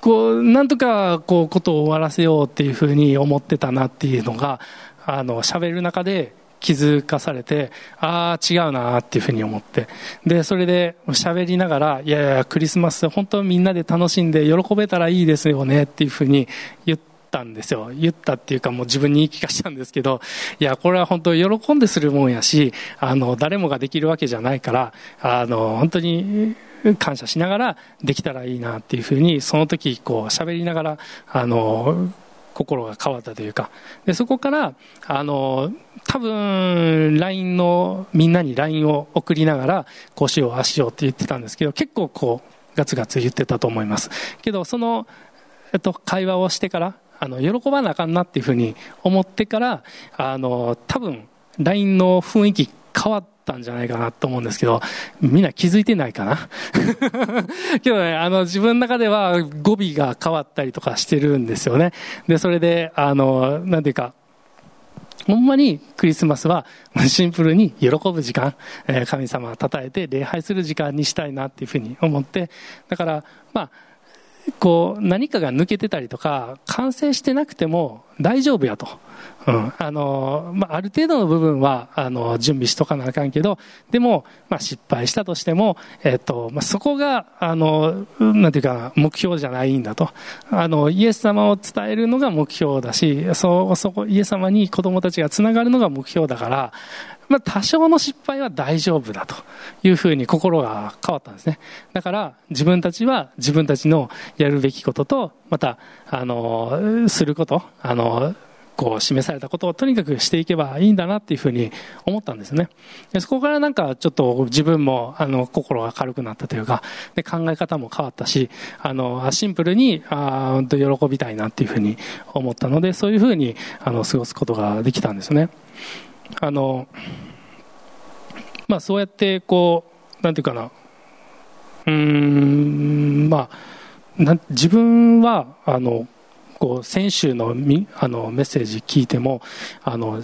こう、なんとか、こう、ことを終わらせようっていうふうに思ってたなっていうのが、あの、喋る中で、気づかされて、ああ、違うなっていうふうに思って。で、それで喋りながら、いやいや、クリスマス本当みんなで楽しんで喜べたらいいですよねっていうふうに言ったんですよ。言ったっていうかもう自分に言い聞かしたんですけど、いや、これは本当喜んでするもんやし、あの、誰もができるわけじゃないから、あの、本当に、感謝しながらできたらいいなっていうふうに、その時こう喋りながら、あの、心が変わったというか、でそこから、あの、多分、LINE の、みんなに LINE を送りながら、こうしよう、ああしようって言ってたんですけど、結構こう、ガツガツ言ってたと思います。けど、その、えっと、会話をしてから、あの、喜ばなあかんなっていうふうに思ってから、あの、多分、LINE の雰囲気変わって、ったんじゃないかなと思うんですけど、みんな気づいてないかな？けどね、あの、自分の中では語尾が変わったりとかしてるんですよね。で、それで、あの、なんていうか、ほんまにクリスマスはシンプルに喜ぶ時間、神様を称えて礼拝する時間にしたいなっていうふうに思って、だから、まあ、こう、何かが抜けてたりとか、完成してなくても大丈夫やと。うん、あの、まあ、ある程度の部分は、あの、準備しとかなあかんけど、でも、まあ、失敗したとしても、えっと、まあ、そこが、あの、なんていうか目標じゃないんだと。あの、イエス様を伝えるのが目標だし、そ、そこ、イエス様に子供たちが繋がるのが目標だから、まあ、多少の失敗は大丈夫だというふうに心が変わったんですね。だから、自分たちは自分たちのやるべきことと、また、あの、すること、あの、こう示されたことをとにかくしていけばいいんだなっていうふうに思ったんですね。でそこからなんかちょっと自分もあの心が軽くなったというか、で考え方も変わったし、あのシンプルにあ喜びたいなっていうふうに思ったので、そういうふうにあの過ごすことができたんですね。あのまあ、そうやってこう、なんていうかな、うん、まあ、自分はあのこう先週のみあのメッセージ聞いてもあの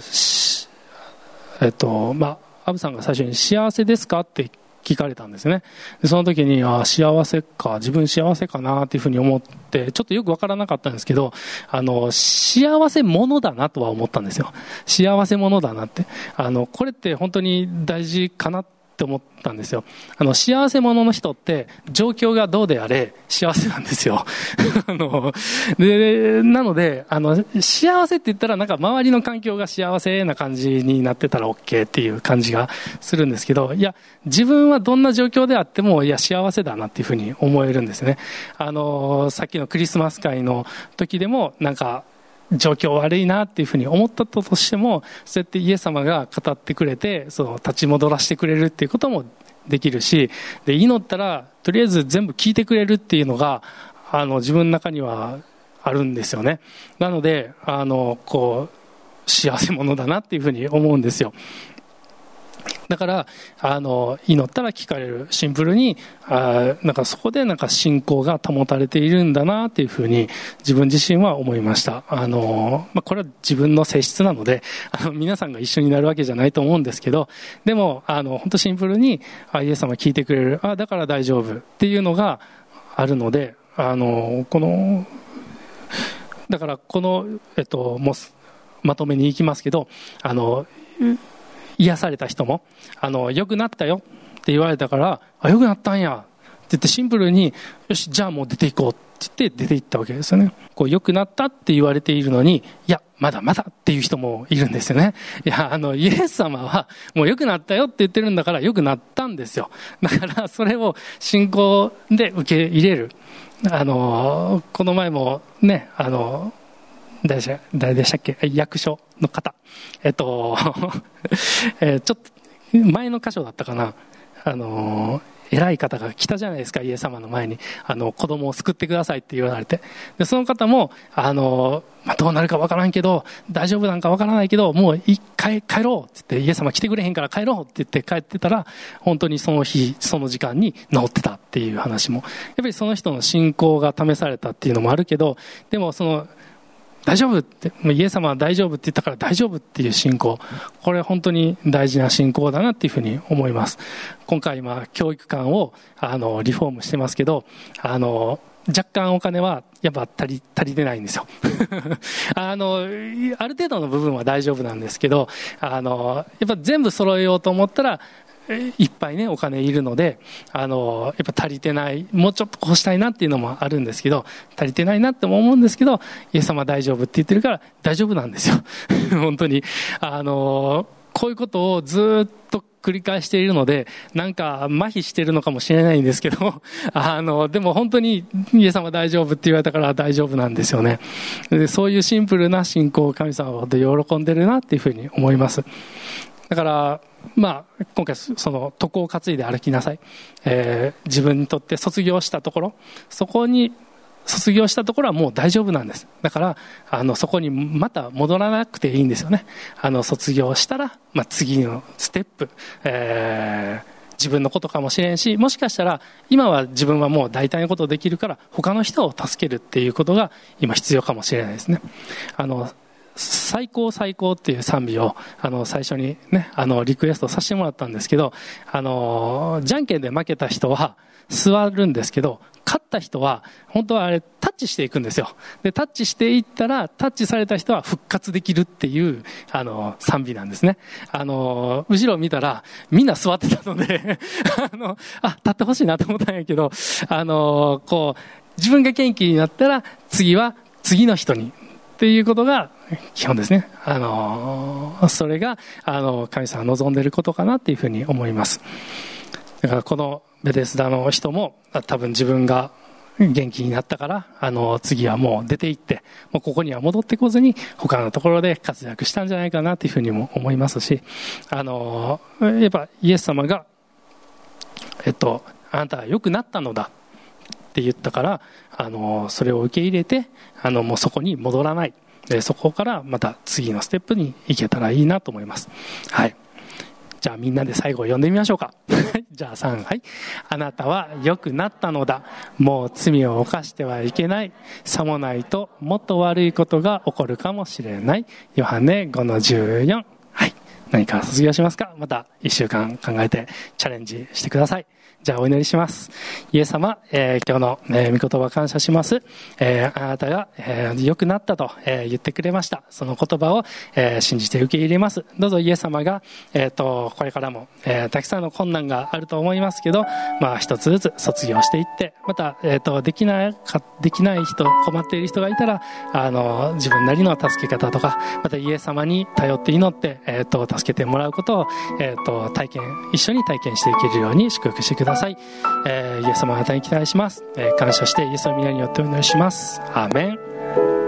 えっとまあアブさんが最初に「幸せですか?」って聞かれたんですねでその時にあ幸せか自分幸せかなっていうふうに思ってちょっとよく分からなかったんですけどあの幸せ者だなとは思ったんですよ幸せ者だなってあのこれって本当に大事かなってって思ったんですよ。あの、幸せ者の人って、状況がどうであれ、幸せなんですよ。あの、で、なので、あの、幸せって言ったら、なんか周りの環境が幸せな感じになってたら OK っていう感じがするんですけど、いや、自分はどんな状況であっても、いや、幸せだなっていうふうに思えるんですね。あの、さっきのクリスマス会の時でも、なんか、状況悪いなっていうふうに思ったとしてもそうやってイエス様が語ってくれてその立ち戻らせてくれるっていうこともできるしで祈ったらとりあえず全部聞いてくれるっていうのがあの自分の中にはあるんですよね。なのであのこう幸せ者だなっていうふうに思うんですよ。だから、あの、祈ったら聞かれる。シンプルに、あなんかそこでなんか信仰が保たれているんだなっていうふうに自分自身は思いました。あの、まあ、これは自分の性質なので、あの、皆さんが一緒になるわけじゃないと思うんですけど、でも、あの、本当シンプルに、あ、イエス様聞いてくれる。あ、だから大丈夫っていうのがあるので、あの、この、だからこの、えっと、もう、まとめに行きますけど、あの、癒された人も、あの、良くなったよって言われたから、あ、良くなったんやって言ってシンプルに、よし、じゃあもう出ていこうって言って出ていったわけですよね。こう、良くなったって言われているのに、いや、まだまだっていう人もいるんですよね。いや、あの、イエス様は、もう良くなったよって言ってるんだから良くなったんですよ。だから、それを信仰で受け入れる。あの、この前もね、あの、誰で誰でしたっけ？役所の方。えっと、え、ちょっと、前の箇所だったかな。あの偉い方が来たじゃないですか、イエス様の前に。あの、子供を救ってくださいって言われて。で、その方も、あの、まあ、どうなるかわからんけど、大丈夫なんかわからないけど、もう一回帰ろうって言って、イエス様来てくれへんから帰ろうって言って帰ってたら、本当にその日、その時間に治ってたっていう話も。やっぱりその人の信仰が試されたっていうのもあるけど、でもその、大丈夫って、イエス様は大丈夫って言ったから大丈夫っていう信仰。これ本当に大事な信仰だなっていうふうに思います。今回今、教育館を、あの、リフォームしてますけど、あの、若干お金はやっぱ足り、足りてないんですよ。あの、ある程度の部分は大丈夫なんですけど、あの、やっぱ全部揃えようと思ったら、いっぱいね、お金いるので、あの、やっぱ足りてない、もうちょっとこうしたいなっていうのもあるんですけど、足りてないなって思うんですけど、イエス様大丈夫って言ってるから大丈夫なんですよ。本当に。あの、こういうことをずっと繰り返しているので、なんか麻痺してるのかもしれないんですけど、あの、でも本当にイエス様大丈夫って言われたから大丈夫なんですよね。でそういうシンプルな信仰を神様は喜んでるなっていうふうに思います。だから、まあ、今回その床を担いで歩きなさい、えー、自分にとって卒業したところ。そこに卒業したところはもう大丈夫なんです。だからあのそこにまた戻らなくていいんですよね。あの卒業したら、まあ、次のステップ、えー自分のことかもしれんしもしかしたら今は自分はもう大体のことできるから他の人を助けるっていうことが今必要かもしれないですね。あの最高最高っていう賛美を、あの、最初にね、あの、リクエストさせてもらったんですけど、あの、じゃんけんで負けた人は座るんですけど、勝った人は、本当はあれ、タッチしていくんですよ。で、タッチしていったら、タッチされた人は復活できるっていう、あの、賛美なんですね。あの、後ろ見たら、みんな座ってたので あの、あ、立ってほしいなと思ったんやけど、あの、こう、自分が元気になったら、次は次の人にっていうことが基本ですね。あの、それが、あの、神様望んでいることかなっていうふうに思います。だからこのベデスダの人も多分自分が元気になったからあの次はもう出て行ってもうここには戻ってこずに他のところで活躍したんじゃないかなというふうにも思いますしあのやっぱイエス様がえっとあなたは良くなったのだって言ったからあのそれを受け入れてあのもうそこに戻らないでそこからまた次のステップに行けたらいいなと思います。はい。じゃあみんなで最後読んでみましょうか。じゃあ3はい。あなたは良くなったのだ。もう罪を犯してはいけない。さもないともっと悪いことが起こるかもしれない。ヨハネ5の14はい。何か卒業しますか？また1週間考えてチャレンジしてください。じゃあお祈りします。イエス様、えー、今日の、えー、御言葉感謝します。えー、あなたが、えー、良くなったと、えー、言ってくれました。その言葉を、えー、信じて受け入れます。どうぞイエス様が、えっ、ー、と、これからも、えー、たくさんの困難があると思いますけど、まあ一つずつ卒業していって、また、えっ、ー、と、できないか、できない人、困っている人がいたら、あの、自分なりの助け方とか、またイエス様に頼って祈って、えっ、と、助けてもらうことを、えっ、と、体験、一緒に体験していけるように祝福してください。ださい、えー、イエス様あなたに期待します、えー、感謝してイエスの皆によってお祈りします。アーメン。